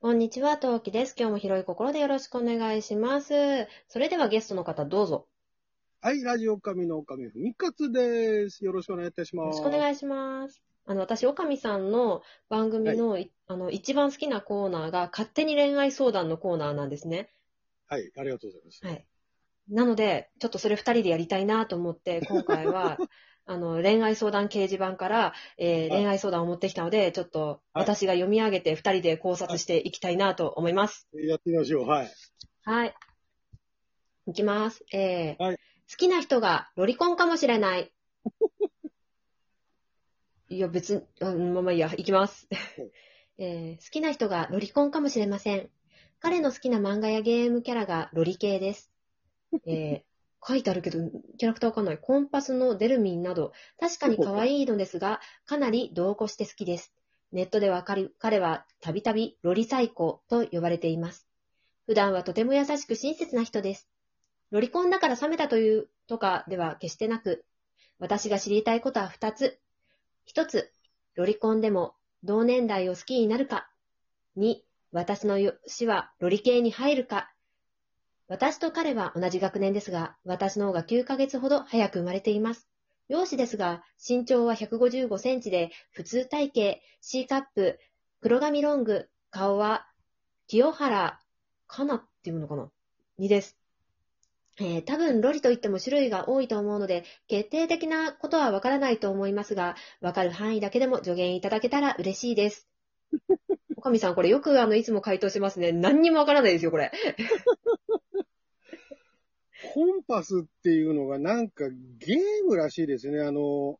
こんにちは、トウキです。今日も広い心でよろしくお願いします。それではゲストの方どうぞ。はい、ラジオ神の神ふみかつです。よろしくお願いいたしよろます。しくお願いします。あの、私、おかみさんの番組の、いあの、一番好きなコーナーが、勝手に恋愛相談のコーナーなんですね。はい、ありがとうございます。はい。なので、ちょっとそれ二人でやりたいなと思って、今回は、あの、恋愛相談掲示板から、えーはい恋愛相談を持ってきたので、ちょっと私が読み上げて二人で考察していきたいなと思います。やってみましょう。はい。はい。いきます。えーはい好きな人がロリコンかもしれない。いや、別に、うんまあまあいいや、いきます。えー好きな人がロリコンかもしれません。彼の好きな漫画やゲームキャラがロリ系です。えー書いてあるけど、キャラクターわかんない。コンパスのデルミンなど、確かに可愛いのですが、かなり同行して好きです。ネットでは彼はたびたびロリサイコと呼ばれています。普段はとても優しく親切な人です。ロリコンだから冷めたというとかでは決してなく、私が知りたいことは二つ。一つ、ロリコンでも同年代を好きになるか。二、私の死はロリ系に入るか。私と彼は同じ学年ですが、私の方が9ヶ月ほど早く生まれています。容姿ですが、身長は155センチで、普通体型、C カップ、黒髪ロング、顔は、清原かなっていうのかなにです。えー多分、ロリといっても種類が多いと思うので、決定的なことはわからないと思いますが、わかる範囲だけでも助言いただけたら嬉しいです。おかみさん、これよくあの、いつも回答してますね。何にもわからないですよ、これ。コンパスっていうのがなんかゲームらしいですね。あの。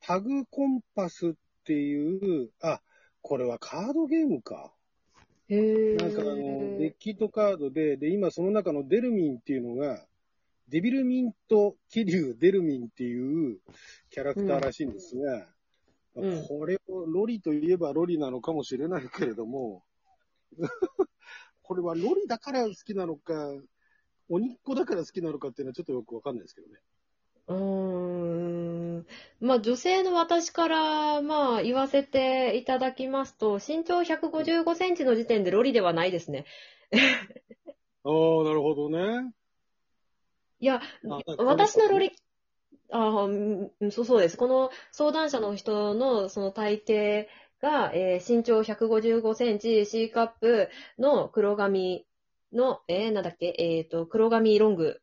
タグコンパスっていう、あ、これはカードゲームか。へー。なんかあの、デッキとカードで、で、今その中のデルミンっていうのが、デビルミント・キリュウ・デルミンっていうキャラクターらしいんですが、うんこれをロリといえばロリなのかもしれないけれども、これはロリだから好きなのか、鬼っ子だから好きなのかっていうのはちょっとよくわかんないですけどね。うーん。まあ、女性の私から、まあ、言わせていただきますと、身長155センチの時点でロリではないですね。ああ、なるほどね。いや、あ私のロリ、あーうんそうそうです。この相談者の人のその大抵が、えー身長155センチ、C カップの黒髪の、えー、なんだっけ、えっ、と、黒髪ロング。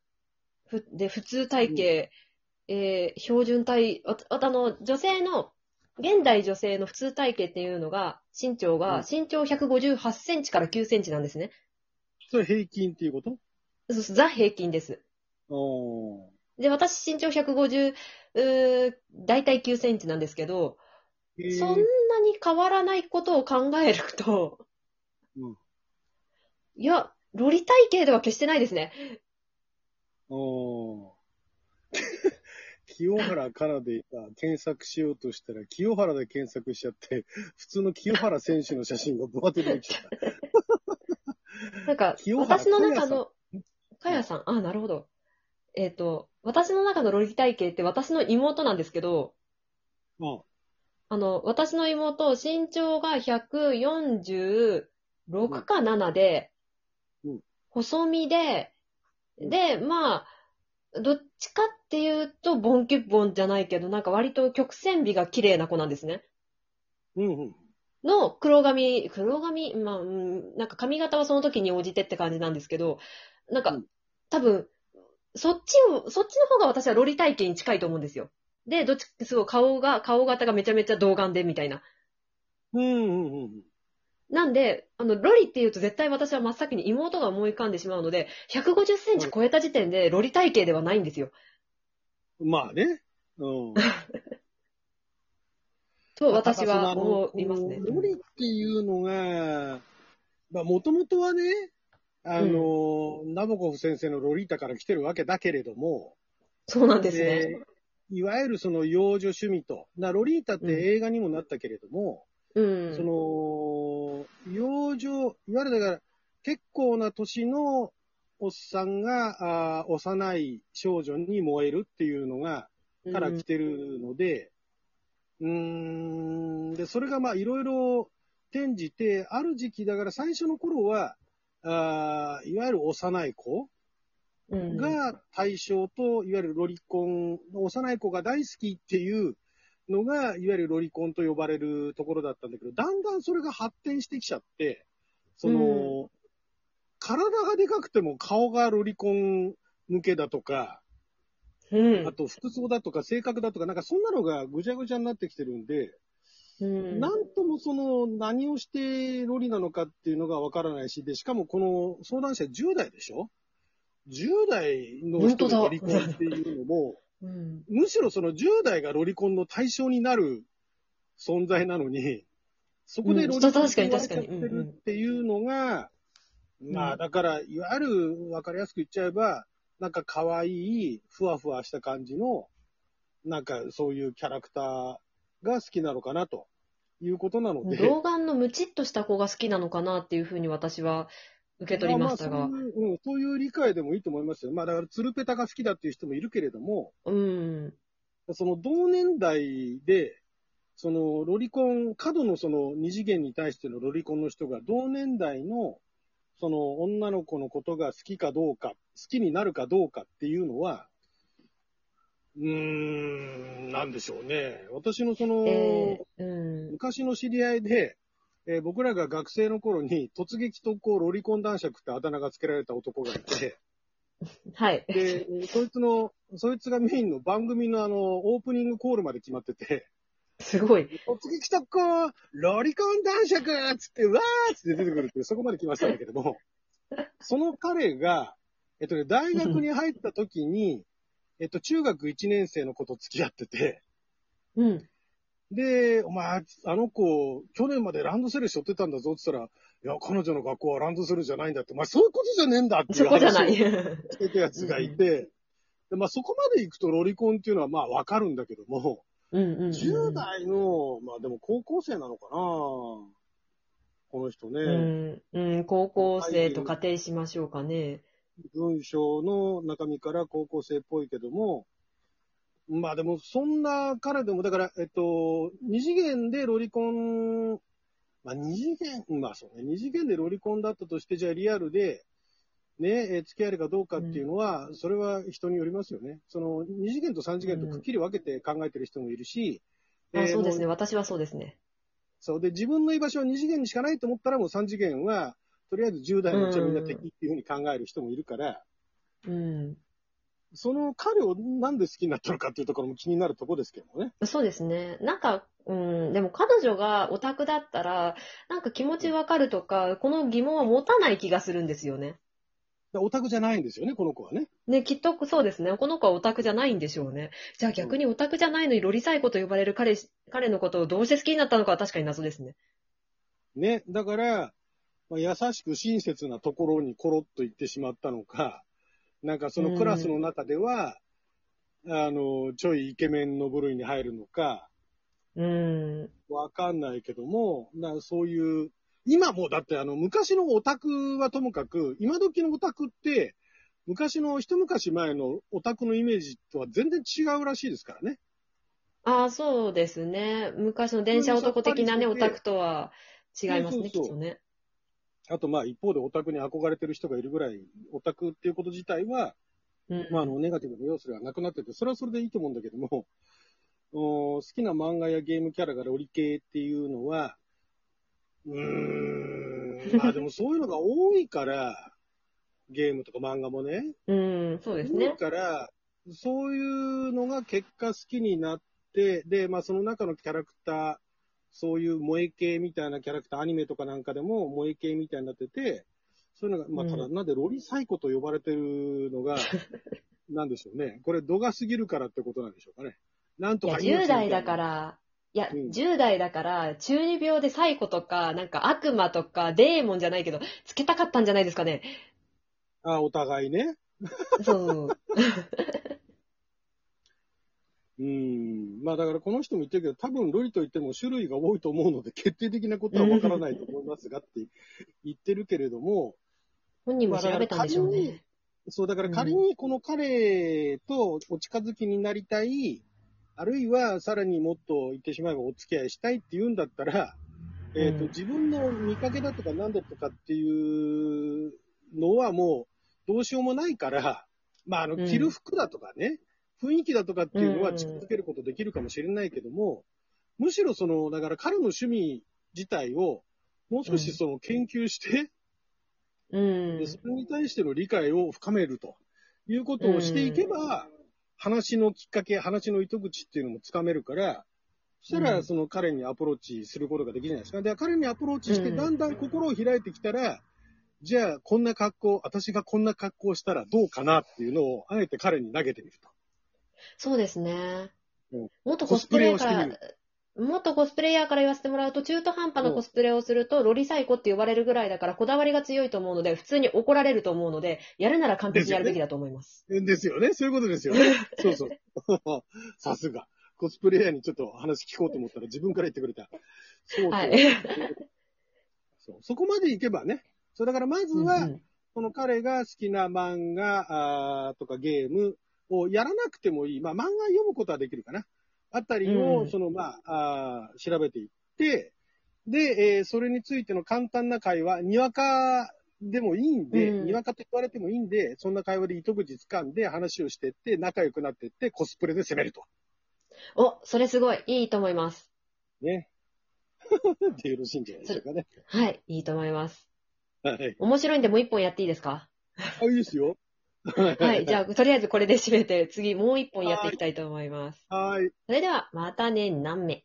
ふで、普通体型、えー標準体、ああの、女性の、現代女性の普通体型っていうのが、身長が、うん。身長158センチから9センチなんですね。それ平均っていうこと？そうそうザ平均です。おで、私身長150、うーだいたい9センチなんですけど、ー。そんなに変わらないことを考えると、うん。いや、ロリ体型では決してないですね。おー 清原かなで今検索しようとしたら、清原で検索しちゃって、普通の清原選手の写真がブワーって出てきちゃった。なんか、私の中の、かやさん、あ、なるほど。えっ、と、私の中のロリ体型って私の妹なんですけど、うんあの、私の妹、身長が146か7で、うん細身で、うんで、まあ、どっちかっていうと、ボンキュッボンじゃないけど、なんか割と曲線美が綺麗な子なんですね。うんうん。の黒髪、黒髪、まあ、うんなんか髪型はその時に応じてって感じなんですけど、なんか、うん多分、そっちを、そっちの方が私はロリ体型に近いと思うんですよ。で、どっち、すごい顔が、顔型がめちゃめちゃ童顔でみたいな。うんうんうん。なんで、あの、ロリって言うと絶対私は真っ先に妹が思い浮かんでしまうので、150センチ超えた時点でロリ体型ではないんですよ。まあね。うん。と私は思いますね。ロリっていうのが、まあ、もともとはね、あの、ナボコフ先生のロリータから来てるわけだけれども、そうなんですね。でいわゆるその幼女趣味と、なロリータって映画にもなったけれども、うん。その、いわゆるだから、結構な年のおっさんが、あー幼い少女に燃えるっていうのが、から来てるので、うーん、で、それがまあいろいろ転じて、ある時期だから最初の頃は、あーいわゆる幼い子うん。が対象と、いわゆるロリコン、幼い子が大好きっていうのが、いわゆるロリコンと呼ばれるところだったんだけど、だんだんそれが発展してきちゃって、その、体がでかくても顔がロリコン向けだとか、うんあ。と服装だとか性格だとか、なんかそんなのがぐちゃぐちゃになってきてるんで、うん。なんともその何をしてロリなのかっていうのがわからないし、で、しかもこの相談者10代でしょ ?10 代の人がロリコンっていうのも、うん。むしろその10代がロリコンの対象になる存在なのに、そこでロリコンうん確かにって言われちゃってるっていうのが、まあうんだから、いわゆるわかりやすく言っちゃえば、なんか可愛い、ふわふわした感じの、なんかそういうキャラクターが好きなのかなということなので。童顔のムチっとした子が好きなのかなっていうふうに私は受け取りましたがああ。そういう、うん、そういう理解でもいいと思いますよ。まあだから、ツルペタが好きだっていう人もいるけれども、うん。その同年代で、そのロリコン、過度のその二次元に対してのロリコンの人が同年代のその女の子のことが好きかどうか、好きになるかどうかっていうのは、うーん、なんでしょうね。私のその、えー、うん。昔の知り合いで、えー僕らが学生の頃に突撃特攻ロリコン男爵ってあだ名が付けられた男がいて、はい。で、そいつの、そいつがメインの番組のあの、オープニングコールまで決まってて、すごい。突撃特攻ロリコン男爵つって、うわーっつって出てくるっていう、そこまで来ましたんだけども、その彼が、えっとね、大学に入った時に、えっと、中学1年生の子と付き合ってて、うん。で、お前、あの子、去年までランドセル背負ってたんだぞって言ったら、いや、彼女の学校はランドセルじゃないんだって、お前そういうことじゃねえんだっていうそこじゃない。話をしてたやつがいて、でまあそこまで行くとロリコンっていうのはまあわかるんだけども、うんうんうん。10代の、まあでも高校生なのかなこの人ね、うん。うん。高校生と仮定しましょうかね。文章の中身から高校生っぽいけども、まあでもそんな彼でも、だから、えっと、二次元でロリコン、まあ二次元、まあそうね、二次元でロリコンだったとして、じゃあリアルで、ね、えー付き合えるかどうかっていうのは、それは人によりますよね。その、二次元と三次元とくっきり分けて考えてる人もいるし、あそうですね。も私はそうですね。そう。で、自分の居場所は二次元にしかないと思ったら、もう三次元は、とりあえず10代のうちはみんな敵っていうふうに考える人もいるから、うん。その彼をなんで好きになったのかっていうところも気になるところですけどね。そうですね。なんか、うん、でも彼女がオタクだったら、なんか気持ちわかるとか、この疑問は持たない気がするんですよね。でオタクじゃないんですよね、この子はね。ね、きっとそうですね。この子はオタクじゃないんでしょうね。じゃあ逆にオタクじゃないのにロリサイコと呼ばれる彼し、彼のことをどうして好きになったのかは確かに謎ですね。ね。だから、まあ、優しく親切なところにコロッと行ってしまったのか、なんかそのクラスの中では、あの、ちょいイケメンの部類に入るのか、うん。わかんないけども、なそういう、今もうだってあの、昔のオタクはともかく、今時のオタクって、昔の一昔前のオタクのイメージとは全然違うらしいですからね。ああ、そうですね。昔の電車男的なね、うんオタクとは違いますね、そうそうそうきっとね。あとまあ一方でオタクに憧れてる人がいるぐらい、オタクっていうこと自体は、うん。まああの、ネガティブな要素ではなくなってて、それはそれでいいと思うんだけども、お好きな漫画やゲームキャラがロリ系っていうのは、うーん、まあ でもそういうのが多いから、ゲームとか漫画もね。うん、そうです多いね。から、そういうのが結果好きになって、で、まあその中のキャラクター、そういう萌え系みたいなキャラクター、アニメとかなんかでも萌え系みたいになってて、そういうのが、まあただ、うんなんでロリサイコと呼ばれてるのが、なんでしょうね。これ度が過ぎるからってことなんでしょうかね。なんとか命みた10いな代だか。ら、いや、うん10代だから、中二病でサイコとか、なんか悪魔とか、デーモンじゃないけど、つけたかったんじゃないですかね。あ、お互いね。そう。うん。まあだからこの人も言ってるけど、多分ロリと言っても種類が多いと思うので、決定的なことはわからないと思いますがって言ってるけれども、本人も調べたんでしょうね。そう、だから仮にこの彼とお近づきになりたい、あるいはさらにもっと言ってしまえばお付き合いしたいって言うんだったら、えっ、と、うん自分の見かけだとか何だとかっていうのはもうどうしようもないから、まあ、あの、うん。着る服だとかね、雰囲気だとかっていうのはうん近づけることできるかもしれないけども、むしろその、だから彼の趣味自体をもう少しその研究して、うん。で。それに対しての理解を深めるということをしていけば、話のきっかけ、話の糸口っていうのもつかめるから、そしたら、うんその彼にアプローチすることができるじゃないですか。で、彼にアプローチして、うんだんだん心を開いてきたら、じゃあ、こんな格好、私がこんな格好をしたらどうかなっていうのを、あえて彼に投げてみると。そうですねうん。もっとコスプレイヤーかコスプレをら、もっとコスプレイヤーから言わせてもらうと、中途半端なコスプレをすると、ロリサイコって呼ばれるぐらいだから、こだわりが強いと思うので、普通に怒られると思うので、やるなら完璧にやるべきだと思います。ですよね。そういうことですよね。そうそう。さすが。コスプレイヤーにちょっと話聞こうと思ったら自分から言ってくれた。そうそう。はい。そうそこまでいけばね。そう、だからまずは、うんこの彼が好きな漫画あーとかゲームをやらなくてもいい。まあ漫画読むことはできるかな。あたりを、うんそのまああー調べていって、で、えーそれについての簡単な会話、にわかでもいいんで、うんにわかと言われてもいいんで、そんな会話で糸口掴んで話をしてって、仲良くなってって、コスプレで攻めると。お、それすごい。いいと思います。ね。でよろしいんじゃないでしょうかね。はい。いいと思います。はい。面白いんでもう一本やっていいですか？あ、いいですよ。は はい。じゃあ、とりあえずこれで締めて、次もう一本やっていきたいと思います。あ。はい。それでは、またね、何目。